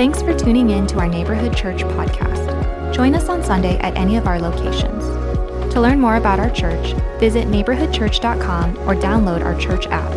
Thanks for tuning in to our Neighborhood Church podcast. Join us on Sunday at any of our locations. To learn more about our church, visit neighborhoodchurch.com or download our church app.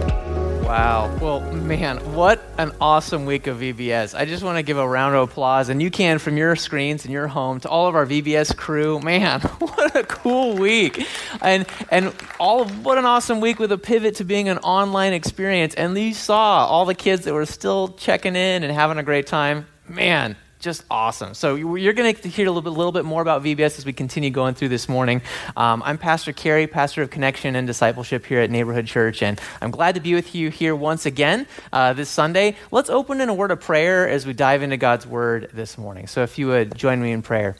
Wow. Well, man, what an awesome week of VBS. I just want to give a round of applause, and you can from your screens and your home to all of our VBS crew. Man, what a cool week. And, and all of, what an awesome week with a pivot to being an online experience. And you saw all the kids that were still checking in and having a great time. Man, just awesome. So you're going to hear a little bit, little bit more about VBS as we continue going through this morning. Um, I'm Pastor Carey, pastor of Connection and Discipleship here at Neighborhood Church, and I'm glad to be with you here once again uh, this Sunday. Let's open in a word of prayer as we dive into God's Word this morning. So if you would join me in prayer.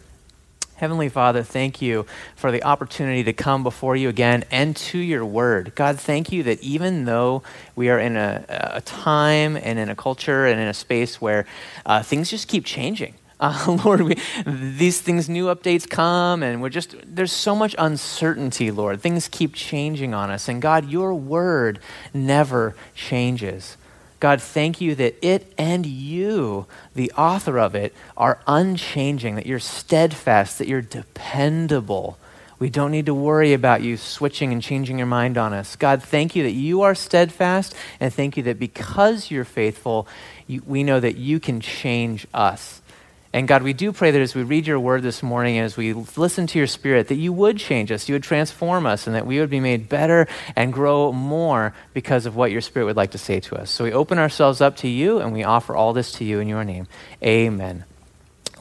Heavenly Father, thank you for the opportunity to come before you again and to your word. God, thank you that even though we are in a, a time and in a culture and in a space where uh, things just keep changing, uh, Lord, we, these things, new updates come, and we're just, there's so much uncertainty, Lord. Things keep changing on us. And God, your word never changes. God, thank you that it and you, the author of it, are unchanging, that you're steadfast, that you're dependable. We don't need to worry about you switching and changing your mind on us. God, thank you that you are steadfast, and thank you that because you're faithful, you, we know that you can change us. And God, we do pray that as we read your word this morning, as we listen to your spirit, that you would change us, you would transform us, and that we would be made better and grow more because of what your spirit would like to say to us. So we open ourselves up to you and we offer all this to you in your name. Amen.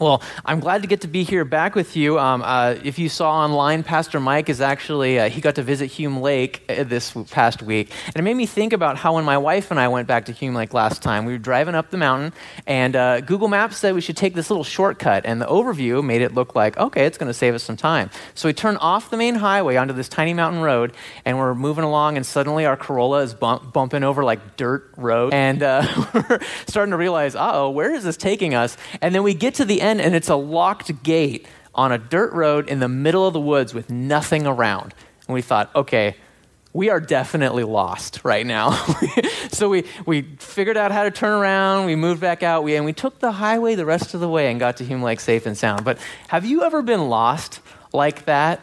Well, I'm glad to get to be here back with you. Um, uh, if you saw online, Pastor Mike is actually, uh, he got to visit Hume Lake uh, this past week. And it made me think about how when my wife and I went back to Hume Lake last time, we were driving up the mountain, and uh, Google Maps said we should take this little shortcut. And the overview made it look like, okay, it's going to save us some time. So we turn off the main highway onto this tiny mountain road, and we're moving along, and suddenly our Corolla is bump, bumping over like dirt road. And uh, we're starting to realize, oh, where is this taking us? And then we get to the end and it's a locked gate on a dirt road in the middle of the woods with nothing around. And we thought, okay, we are definitely lost right now. so we, we figured out how to turn around, we moved back out, we, and we took the highway the rest of the way and got to Hume Lake safe and sound. But have you ever been lost like that?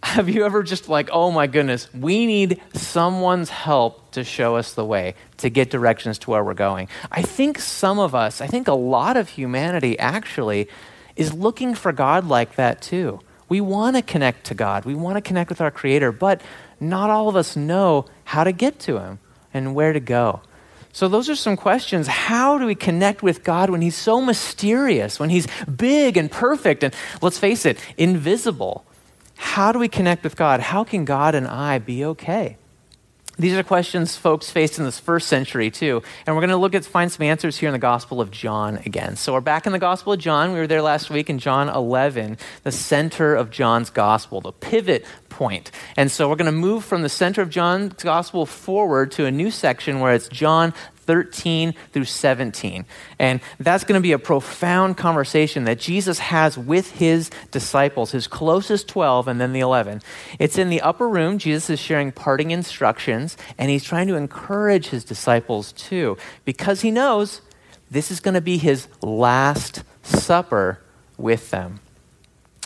Have you ever just like, oh my goodness, we need someone's help to show us the way, to get directions to where we're going? I think some of us, I think a lot of humanity actually is looking for God like that too. We want to connect to God, we want to connect with our Creator, but not all of us know how to get to Him and where to go. So, those are some questions. How do we connect with God when He's so mysterious, when He's big and perfect, and let's face it, invisible? How do we connect with God? How can God and I be okay? These are questions folks faced in this first century too. And we're going to look at find some answers here in the Gospel of John again. So we're back in the Gospel of John. We were there last week in John 11, the center of John's Gospel, the pivot point. And so we're going to move from the center of John's Gospel forward to a new section where it's John 13 through 17. And that's going to be a profound conversation that Jesus has with his disciples, his closest 12 and then the 11. It's in the upper room. Jesus is sharing parting instructions, and he's trying to encourage his disciples too, because he knows this is going to be his last supper with them.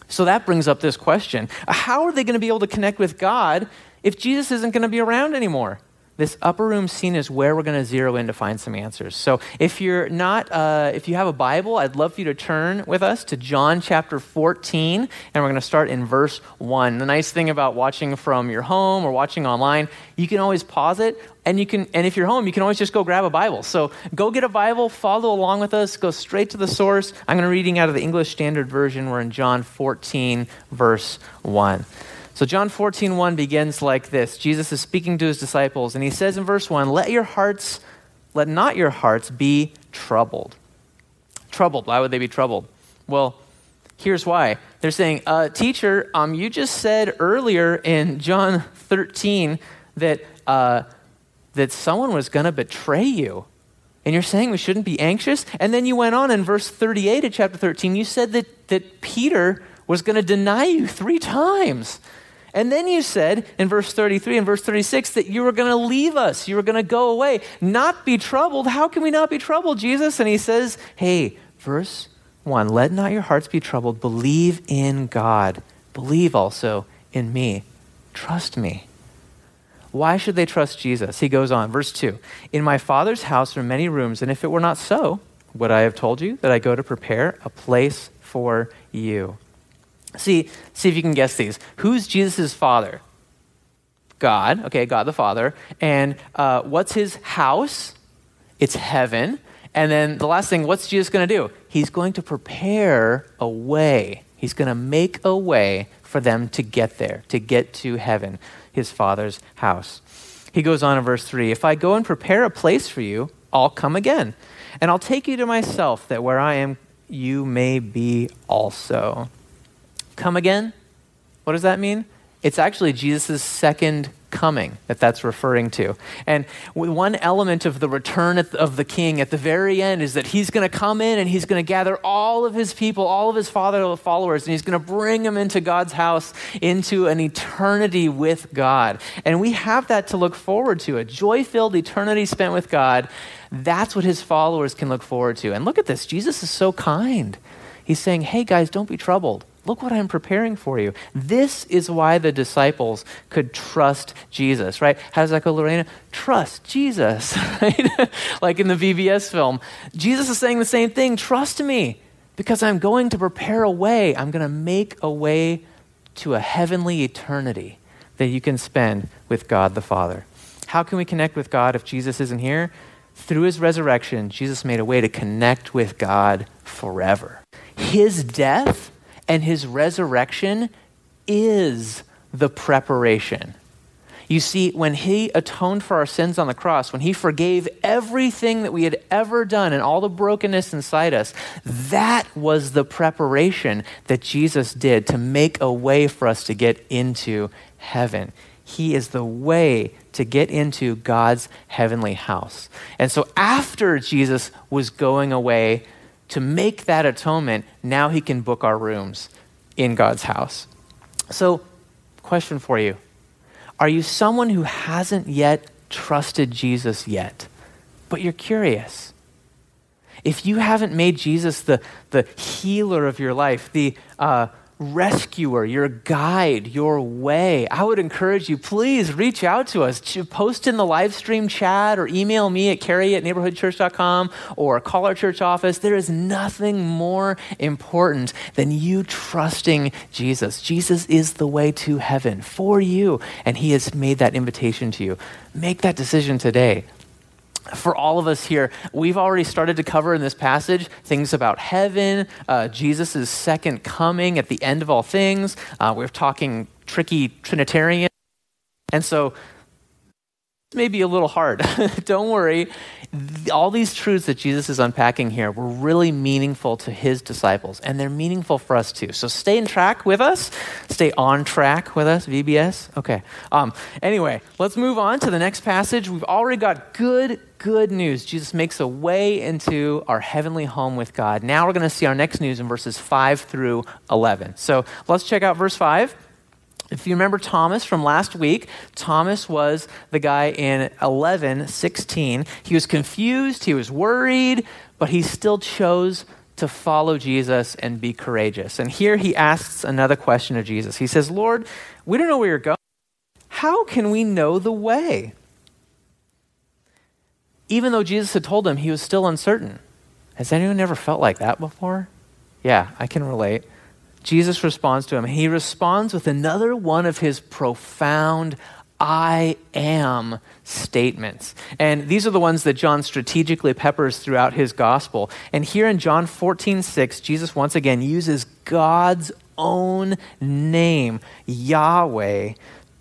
So that brings up this question How are they going to be able to connect with God if Jesus isn't going to be around anymore? This upper room scene is where we're going to zero in to find some answers. So if you're not, uh, if you have a Bible, I'd love for you to turn with us to John chapter 14, and we're going to start in verse 1. The nice thing about watching from your home or watching online, you can always pause it, and you can, and if you're home, you can always just go grab a Bible. So go get a Bible, follow along with us, go straight to the source. I'm going to reading out of the English Standard Version. We're in John 14, verse 1. So John 14, 1 begins like this. Jesus is speaking to his disciples, and he says in verse 1, Let your hearts, let not your hearts be troubled. Troubled. Why would they be troubled? Well, here's why. They're saying, uh, Teacher, um, you just said earlier in John 13 that, uh, that someone was going to betray you. And you're saying we shouldn't be anxious? And then you went on in verse 38 of chapter 13, you said that, that Peter was going to deny you three times. And then you said in verse 33 and verse 36 that you were going to leave us. You were going to go away, not be troubled. How can we not be troubled, Jesus? And he says, Hey, Verse 1 Let not your hearts be troubled. Believe in God. Believe also in me. Trust me. Why should they trust Jesus? He goes on, verse 2 In my Father's house are many rooms, and if it were not so, would I have told you that I go to prepare a place for you? See, see if you can guess these. Who's Jesus' father? God, okay, God the Father. And uh, what's his house? It's heaven. And then the last thing, what's Jesus going to do? He's going to prepare a way. He's going to make a way for them to get there, to get to heaven, his Father's house. He goes on in verse 3 If I go and prepare a place for you, I'll come again, and I'll take you to myself, that where I am, you may be also. Come again? What does that mean? It's actually Jesus' second coming that that's referring to. And one element of the return of the king at the very end is that he's going to come in and he's going to gather all of his people, all of his father followers, and he's going to bring them into God's house, into an eternity with God. And we have that to look forward to a joy filled eternity spent with God. That's what his followers can look forward to. And look at this Jesus is so kind. He's saying, hey guys, don't be troubled. Look what I'm preparing for you. This is why the disciples could trust Jesus, right? How does that go, Lorena? Trust Jesus, right? like in the VBS film. Jesus is saying the same thing. Trust me because I'm going to prepare a way. I'm going to make a way to a heavenly eternity that you can spend with God the Father. How can we connect with God if Jesus isn't here? Through his resurrection, Jesus made a way to connect with God forever. His death and his resurrection is the preparation. You see, when he atoned for our sins on the cross, when he forgave everything that we had ever done and all the brokenness inside us, that was the preparation that Jesus did to make a way for us to get into heaven. He is the way to get into God's heavenly house. And so after Jesus was going away to make that atonement, now he can book our rooms in God's house. So, question for you Are you someone who hasn't yet trusted Jesus yet, but you're curious? If you haven't made Jesus the, the healer of your life, the uh, rescuer, your guide, your way, I would encourage you, please reach out to us. Post in the live stream chat or email me at carrie at neighborhoodchurch.com or call our church office. There is nothing more important than you trusting Jesus. Jesus is the way to heaven for you, and he has made that invitation to you. Make that decision today for all of us here, we've already started to cover in this passage things about heaven, uh, Jesus' second coming at the end of all things. Uh, we're talking tricky Trinitarian. And so may be a little hard. Don't worry. All these truths that Jesus is unpacking here were really meaningful to his disciples, and they're meaningful for us too. So stay in track with us. Stay on track with us, VBS. Okay. Um, anyway, let's move on to the next passage. We've already got good, good news. Jesus makes a way into our heavenly home with God. Now we're going to see our next news in verses 5 through 11. So let's check out verse 5. If you remember Thomas from last week, Thomas was the guy in 11, 16. He was confused, he was worried, but he still chose to follow Jesus and be courageous. And here he asks another question of Jesus. He says, Lord, we don't know where you're going. How can we know the way? Even though Jesus had told him, he was still uncertain. Has anyone ever felt like that before? Yeah, I can relate. Jesus responds to him. He responds with another one of his profound I am statements. And these are the ones that John strategically peppers throughout his gospel. And here in John 14, 6, Jesus once again uses God's own name, Yahweh,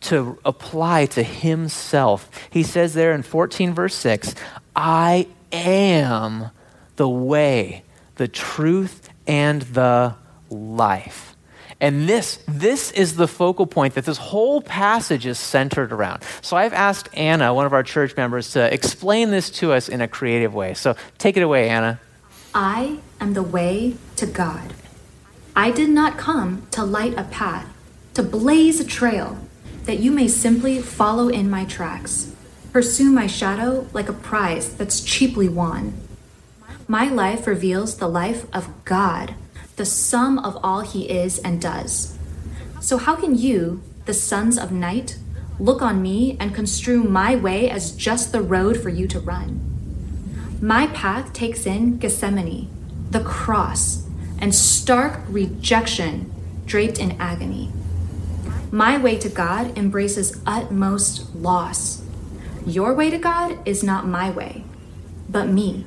to apply to himself. He says there in 14, verse 6, I am the way, the truth, and the life. And this, this is the focal point that this whole passage is centered around. So I've asked Anna, one of our church members, to explain this to us in a creative way. So take it away, Anna. I am the way to God. I did not come to light a path, to blaze a trail, that you may simply follow in my tracks, pursue my shadow like a prize that's cheaply won. My life reveals the life of God, the sum of all he is and does. So, how can you, the sons of night, look on me and construe my way as just the road for you to run? My path takes in Gethsemane, the cross, and stark rejection draped in agony. My way to God embraces utmost loss. Your way to God is not my way, but me.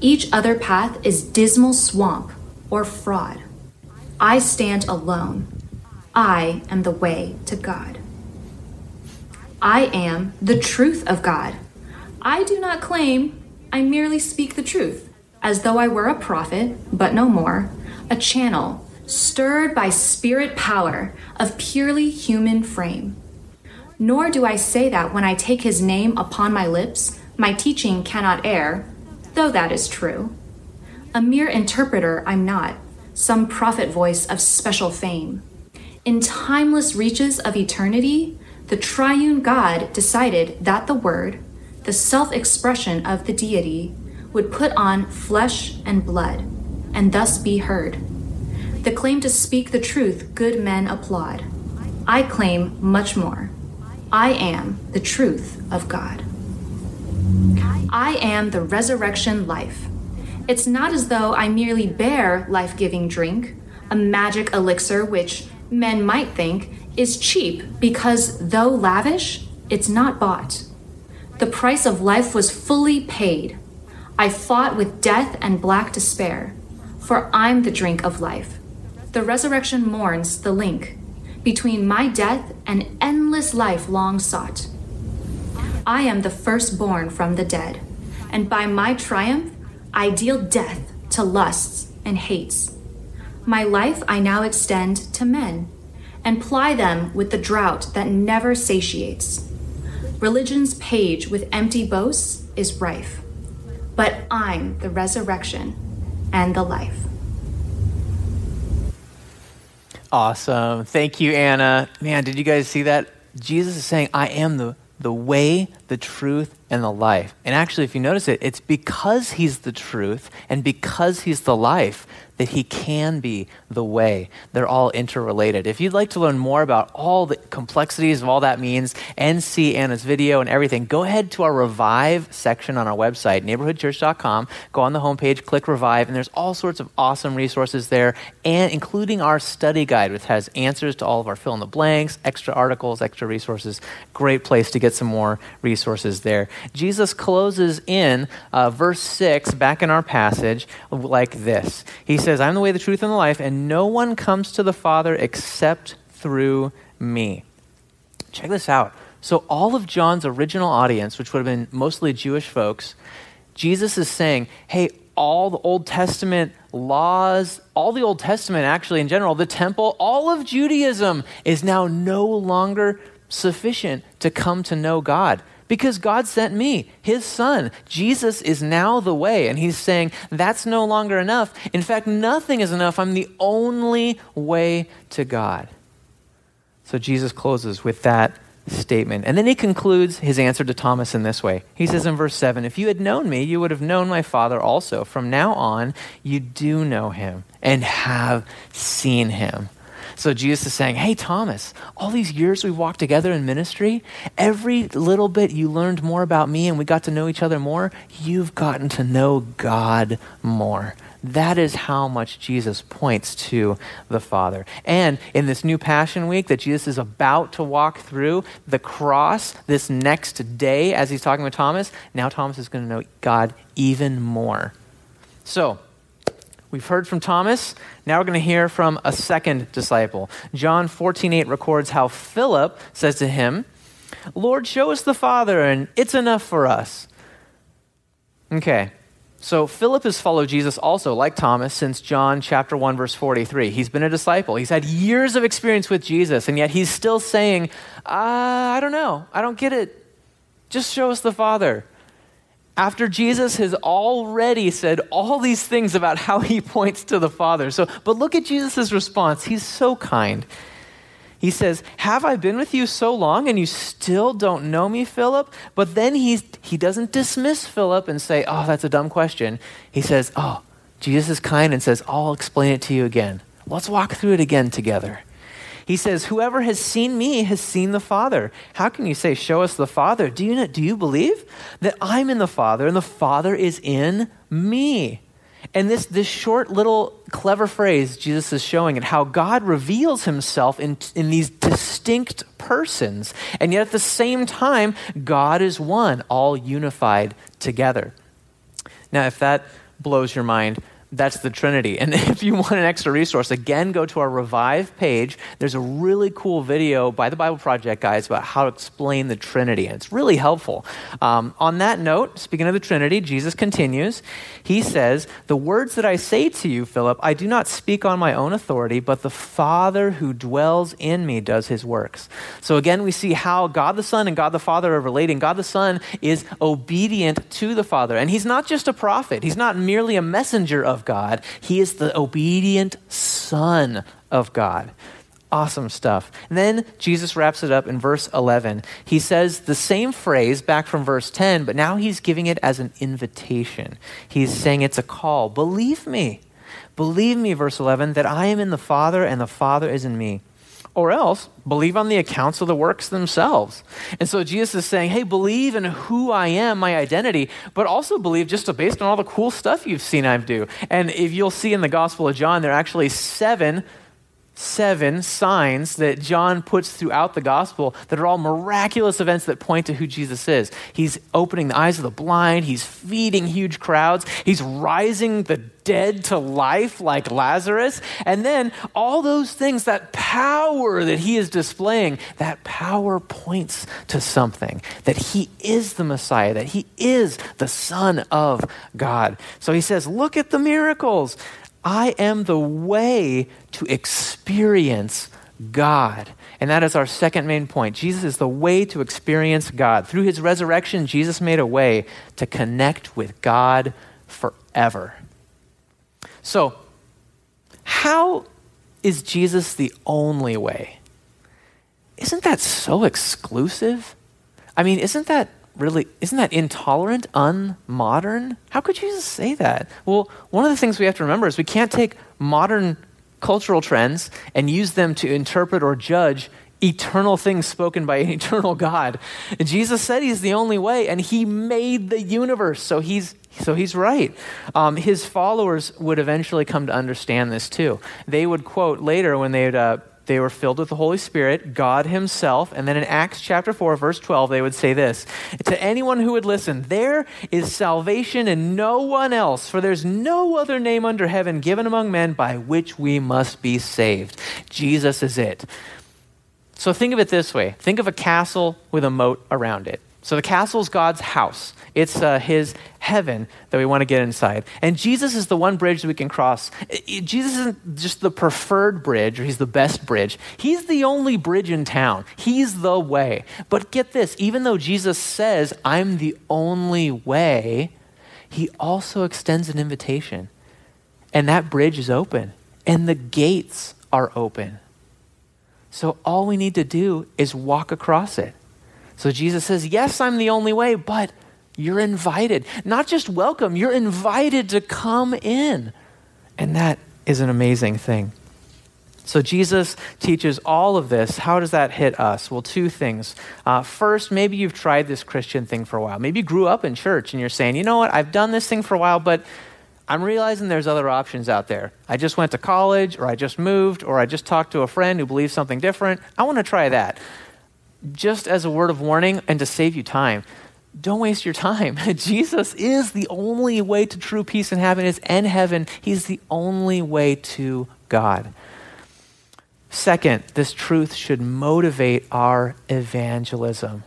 Each other path is dismal swamp or fraud. I stand alone. I am the way to God. I am the truth of God. I do not claim, I merely speak the truth, as though I were a prophet, but no more, a channel stirred by spirit power of purely human frame. Nor do I say that when I take his name upon my lips, my teaching cannot err, though that is true. A mere interpreter I'm not, some prophet voice of special fame. In timeless reaches of eternity, the triune God decided that the Word, the self expression of the deity, would put on flesh and blood, and thus be heard. The claim to speak the truth good men applaud. I claim much more. I am the truth of God. I am the resurrection life. It's not as though I merely bear life giving drink, a magic elixir which men might think is cheap because, though lavish, it's not bought. The price of life was fully paid. I fought with death and black despair, for I'm the drink of life. The resurrection mourns the link between my death and endless life long sought. I am the firstborn from the dead, and by my triumph, I deal death to lusts and hates. My life I now extend to men and ply them with the drought that never satiates. Religion's page with empty boasts is rife, but I'm the resurrection and the life. Awesome. Thank you, Anna. Man, did you guys see that? Jesus is saying, I am the, the way, the truth, and the life. And actually, if you notice it, it's because he's the truth and because he's the life that He can be the way. They're all interrelated. If you'd like to learn more about all the complexities of all that means and see Anna's video and everything, go ahead to our Revive section on our website, neighborhoodchurch.com. Go on the homepage, click Revive, and there's all sorts of awesome resources there, and including our study guide, which has answers to all of our fill in the blanks, extra articles, extra resources. Great place to get some more resources there. Jesus closes in uh, verse 6 back in our passage like this He says, I'm the way, the truth, and the life, and no one comes to the Father except through me. Check this out. So, all of John's original audience, which would have been mostly Jewish folks, Jesus is saying, hey, all the Old Testament laws, all the Old Testament actually in general, the temple, all of Judaism is now no longer sufficient to come to know God because God sent me, his son. Jesus is now the way. And he's saying, that's no longer enough. In fact, nothing is enough. I'm the only way to God. So Jesus closes with that statement. And then he concludes his answer to Thomas in this way. He says in verse 7 If you had known me, you would have known my Father also. From now on, you do know him and have seen him. So Jesus is saying, Hey, Thomas, all these years we walked together in ministry, every little bit you learned more about me and we got to know each other more, you've gotten to know God more. That is how much Jesus points to the Father. And in this new Passion Week that Jesus is about to walk through, the cross, this next day, as he's talking with Thomas, now Thomas is going to know God even more. So, We've heard from Thomas. Now we're going to hear from a second disciple. John 14:8 records how Philip says to him, "Lord, show us the Father and it's enough for us." Okay. So Philip has followed Jesus also like Thomas since John chapter 1 verse 43. He's been a disciple. He's had years of experience with Jesus and yet he's still saying, uh, "I don't know. I don't get it. Just show us the Father." After Jesus has already said all these things about how he points to the Father. So, but look at Jesus' response. He's so kind. He says, Have I been with you so long and you still don't know me, Philip? But then he's, he doesn't dismiss Philip and say, Oh, that's a dumb question. He says, Oh, Jesus is kind and says, I'll explain it to you again. Let's walk through it again together. He says, Whoever has seen me has seen the Father. How can you say, Show us the Father? Do you, do you believe that I'm in the Father and the Father is in me? And this, this short little clever phrase Jesus is showing it how God reveals himself in, in these distinct persons. And yet at the same time, God is one, all unified together. Now, if that blows your mind, that's the Trinity. And if you want an extra resource, again, go to our Revive page. There's a really cool video by the Bible Project guys about how to explain the Trinity, and it's really helpful. Um, on that note, speaking of the Trinity, Jesus continues. He says, The words that I say to you, Philip, I do not speak on my own authority, but the Father who dwells in me does his works. So again, we see how God the Son and God the Father are relating. God the Son is obedient to the Father, and he's not just a prophet, he's not merely a messenger of God, he is the obedient Son of God. Awesome stuff. And then Jesus wraps it up in verse 11. He says the same phrase back from verse 10, but now he's giving it as an invitation. He's saying it's a call. Believe me. Believe me, verse 11, that I am in the Father and the Father is in me or else believe on the accounts of the works themselves. And so Jesus is saying, hey, believe in who I am, my identity, but also believe just based on all the cool stuff you've seen I do. And if you'll see in the Gospel of John, there are actually seven seven signs that John puts throughout the gospel that are all miraculous events that point to who Jesus is. He's opening the eyes of the blind, he's feeding huge crowds, he's rising the dead to life like Lazarus. And then all those things, that power that he is displaying, that power points to something that he is the Messiah, that he is the Son of God. So he says, Look at the miracles. I am the way to experience God. And that is our second main point. Jesus is the way to experience God. Through his resurrection, Jesus made a way to connect with God forever. So, how is Jesus the only way? Isn't that so exclusive? I mean, isn't that really isn't that intolerant, unmodern? How could you say that? Well, one of the things we have to remember is we can't take modern cultural trends and use them to interpret or judge eternal things spoken by an eternal God. Jesus said he's the only way, and he made the universe. So he's so he's right. Um, his followers would eventually come to understand this too. They would quote later when they would uh, they were filled with the Holy Spirit, God Himself. And then in Acts chapter 4, verse 12, they would say this To anyone who would listen, there is salvation in no one else, for there's no other name under heaven given among men by which we must be saved. Jesus is it. So think of it this way think of a castle with a moat around it. So the castle is God's house. It's uh, his heaven that we want to get inside. And Jesus is the one bridge that we can cross. Jesus isn't just the preferred bridge or he's the best bridge. He's the only bridge in town. He's the way. But get this even though Jesus says, I'm the only way, he also extends an invitation. And that bridge is open, and the gates are open. So all we need to do is walk across it. So Jesus says, Yes, I'm the only way, but you're invited. Not just welcome, you're invited to come in. And that is an amazing thing. So Jesus teaches all of this. How does that hit us? Well, two things. Uh, first, maybe you've tried this Christian thing for a while. Maybe you grew up in church and you're saying, you know what, I've done this thing for a while, but I'm realizing there's other options out there. I just went to college, or I just moved, or I just talked to a friend who believes something different. I want to try that just as a word of warning and to save you time, don't waste your time. Jesus is the only way to true peace and happiness and heaven. He's the only way to God. Second, this truth should motivate our evangelism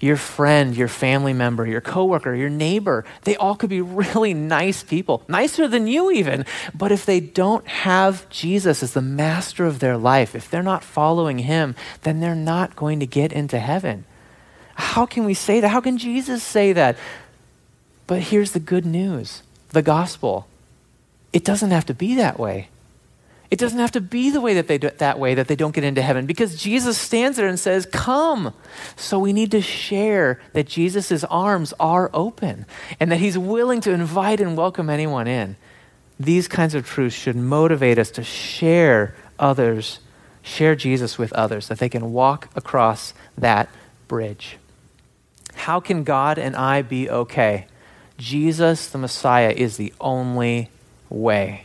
your friend, your family member, your coworker, your neighbor, they all could be really nice people, nicer than you even. But if they don't have Jesus as the master of their life, if they're not following him, then they're not going to get into heaven. How can we say that? How can Jesus say that? But here's the good news the gospel. It doesn't have to be that way. It doesn't have to be the way that they do, that way that they don't get into heaven because Jesus stands there and says, "Come." So we need to share that Jesus' arms are open and that he's willing to invite and welcome anyone in. These kinds of truths should motivate us to share others, share Jesus with others that they can walk across that bridge. How can God and I be okay? Jesus the Messiah is the only way.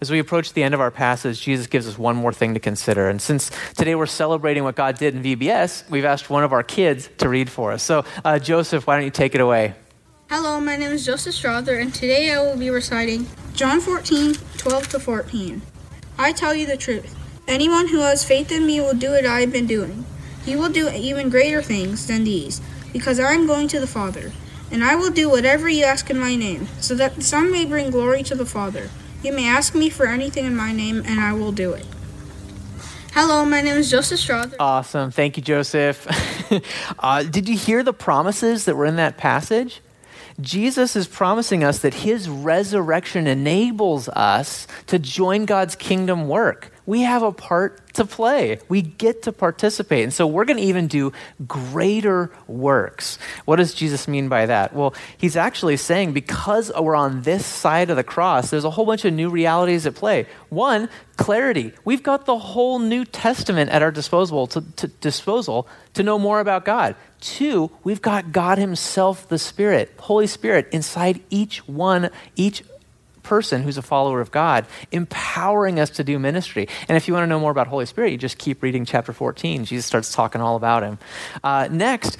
As we approach the end of our passage, Jesus gives us one more thing to consider. And since today we're celebrating what God did in VBS, we've asked one of our kids to read for us. So, uh, Joseph, why don't you take it away? Hello, my name is Joseph Strother, and today I will be reciting John 14, 12 to 14. I tell you the truth. Anyone who has faith in me will do what I have been doing. He will do even greater things than these, because I am going to the Father. And I will do whatever you ask in my name, so that the Son may bring glory to the Father. You may ask me for anything in my name, and I will do it. Hello, my name is Joseph Strother. Awesome. Thank you, Joseph. uh, did you hear the promises that were in that passage? Jesus is promising us that his resurrection enables us to join God's kingdom work. We have a part to play. We get to participate. And so we're going to even do greater works. What does Jesus mean by that? Well, he's actually saying because we're on this side of the cross, there's a whole bunch of new realities at play. One, clarity. We've got the whole New Testament at our disposal to, to disposal to know more about God. Two, we've got God Himself, the Spirit, Holy Spirit, inside each one, each person who's a follower of God, empowering us to do ministry. And if you want to know more about Holy Spirit, you just keep reading chapter 14. Jesus starts talking all about him. Uh, next,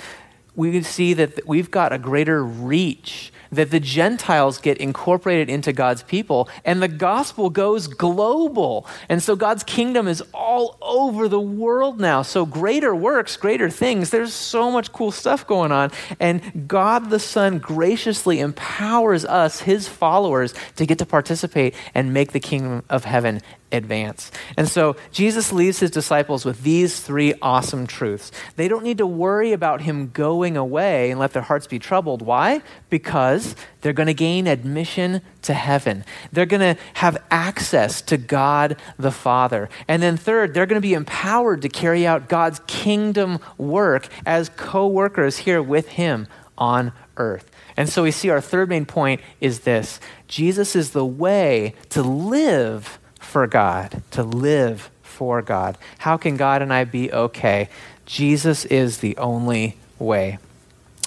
we see that we've got a greater reach that the Gentiles get incorporated into God's people and the gospel goes global. And so God's kingdom is all over the world now. So greater works, greater things. There's so much cool stuff going on. And God the Son graciously empowers us, his followers, to get to participate and make the kingdom of heaven advance. And so Jesus leaves his disciples with these three awesome truths. They don't need to worry about him going away and let their hearts be troubled. Why? Because they're going to gain admission to heaven. They're going to have access to God the Father. And then third, they're going to be empowered to carry out God's kingdom work as co-workers here with him on earth. And so we see our third main point is this. Jesus is the way to live for God, to live for God. How can God and I be okay? Jesus is the only way.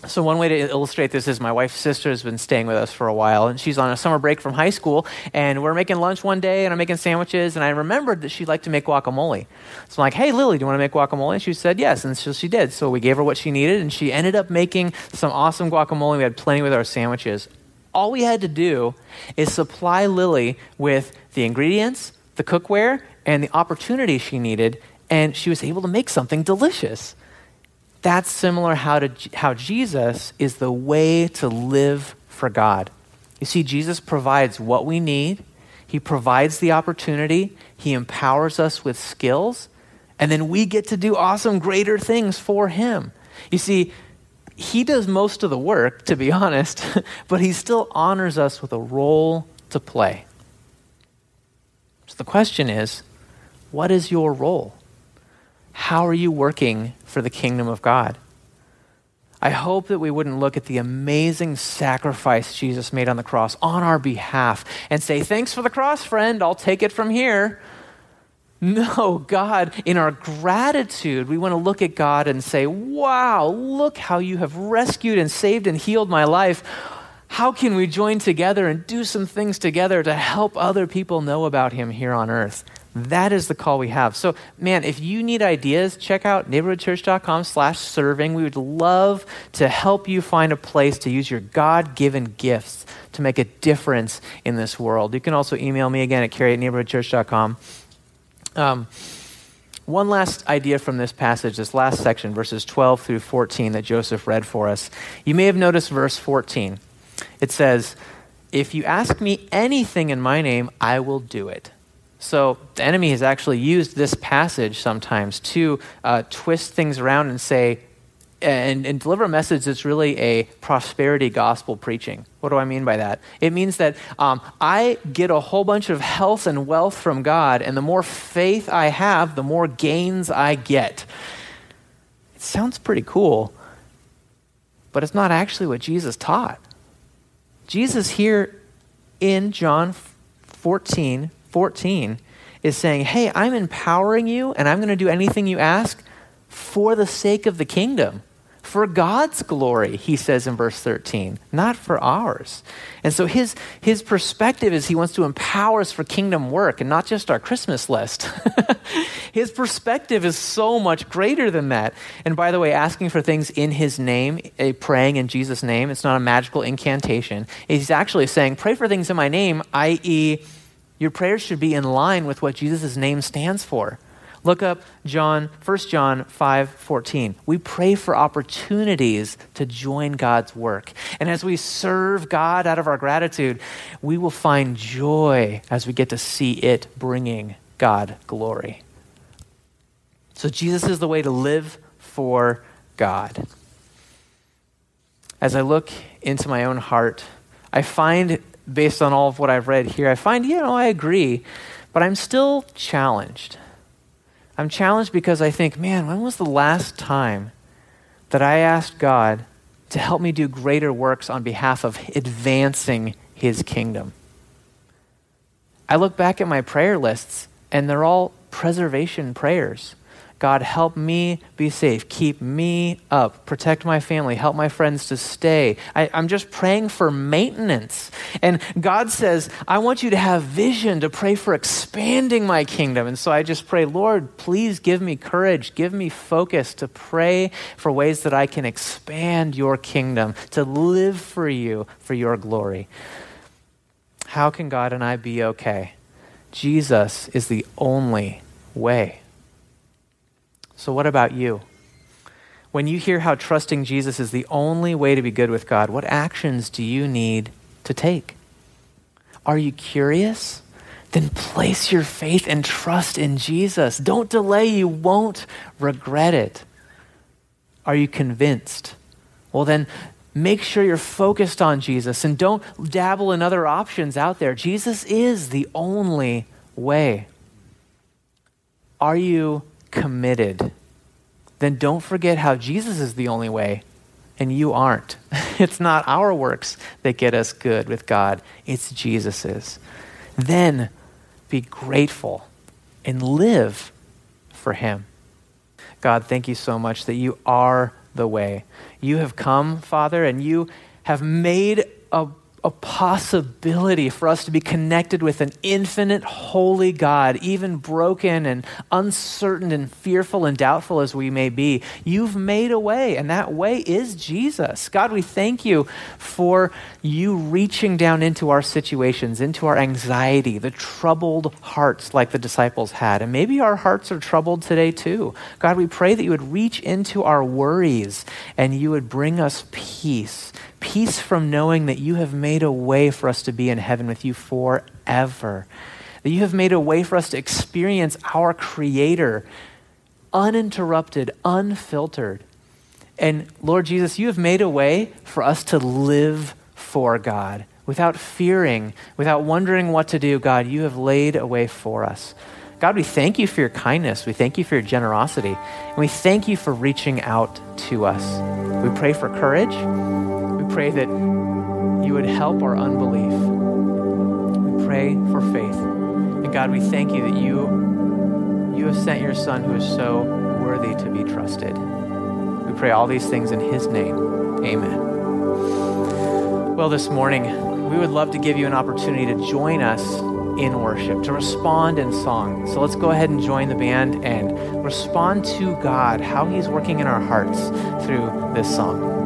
So, one way to illustrate this is my wife's sister has been staying with us for a while, and she's on a summer break from high school. And we're making lunch one day, and I'm making sandwiches, and I remembered that she liked to make guacamole. So I'm like, hey, Lily, do you want to make guacamole? And she said yes, and so she did. So we gave her what she needed, and she ended up making some awesome guacamole. We had plenty with our sandwiches. All we had to do is supply Lily with the ingredients, the cookware and the opportunity she needed, and she was able to make something delicious. That's similar how, to, how Jesus is the way to live for God. You see, Jesus provides what we need, He provides the opportunity, He empowers us with skills, and then we get to do awesome, greater things for Him. You see, He does most of the work, to be honest, but He still honors us with a role to play. So the question is what is your role? How are you working for the kingdom of God? I hope that we wouldn't look at the amazing sacrifice Jesus made on the cross on our behalf and say, Thanks for the cross, friend. I'll take it from here. No, God, in our gratitude, we want to look at God and say, Wow, look how you have rescued and saved and healed my life how can we join together and do some things together to help other people know about him here on earth? That is the call we have. So, man, if you need ideas, check out neighborhoodchurch.com slash serving. We would love to help you find a place to use your God-given gifts to make a difference in this world. You can also email me again at carrie at neighborhoodchurch.com. Um, one last idea from this passage, this last section, verses 12 through 14 that Joseph read for us. You may have noticed verse 14. It says, If you ask me anything in my name, I will do it. So the enemy has actually used this passage sometimes to uh, twist things around and say, and, and deliver a message that's really a prosperity gospel preaching. What do I mean by that? It means that um, I get a whole bunch of health and wealth from God, and the more faith I have, the more gains I get. It sounds pretty cool, but it's not actually what Jesus taught. Jesus here in John 14 14 is saying, Hey, I'm empowering you, and I'm going to do anything you ask for the sake of the kingdom for God's glory, he says in verse 13, not for ours. And so his, his perspective is he wants to empower us for kingdom work and not just our Christmas list. his perspective is so much greater than that. And by the way, asking for things in his name, a praying in Jesus' name, it's not a magical incantation. He's actually saying, pray for things in my name, i.e., your prayers should be in line with what Jesus' name stands for. Look up John, 1 John 5 14. We pray for opportunities to join God's work. And as we serve God out of our gratitude, we will find joy as we get to see it bringing God glory. So Jesus is the way to live for God. As I look into my own heart, I find, based on all of what I've read here, I find, you know, I agree, but I'm still challenged. I'm challenged because I think, man, when was the last time that I asked God to help me do greater works on behalf of advancing his kingdom? I look back at my prayer lists, and they're all preservation prayers. God, help me be safe. Keep me up. Protect my family. Help my friends to stay. I, am just praying for maintenance. And God says, I want you to have vision to pray for expanding my kingdom. And so I just pray, Lord, please give me courage. Give me focus to pray for ways that I can expand your kingdom, to live for you, for your glory. How can God and I be okay? Jesus is the only way. So, what about you? When you hear how trusting Jesus is the only way to be good with God, what actions do you need to take? Are you curious? Then place your faith and trust in Jesus. Don't delay, you won't regret it. Are you convinced? Well, then make sure you're focused on Jesus and don't dabble in other options out there. Jesus is the only way. Are you committed, then don't forget how Jesus is the only way and you aren't. It's not our works that get us good with God, it's Jesus's. Then be grateful and live for Him. God, thank you so much that you are the way. You have come, Father, and you have made a a possibility for us to be connected with an infinite, holy God, even broken and uncertain and fearful and doubtful as we may be. You've made a way, and that way is Jesus. God, we thank you for you reaching down into our situations, into our anxiety, the troubled hearts like the disciples had. And maybe our hearts are troubled today too. God, we pray that you would reach into our worries and you would bring us peace peace from knowing that you have made a way for us to be in heaven with you forever. That you have made a way for us to experience our Creator uninterrupted, unfiltered. And Lord Jesus, you have made a way for us to live for God without fearing, without wondering what to do. God, you have laid a way for us. God, we thank you for your kindness. We thank you for your generosity. And we thank you for reaching out to us. We pray for courage pray that you would help our unbelief. We pray for faith. And God, we thank you that you, you have sent your Son who is so worthy to be trusted. We pray all these things in his name. Amen. Well, this morning, we would love to give you an opportunity to join us in worship, to respond in song. So let's go ahead and join the band and respond to God, how He's working in our hearts through this song.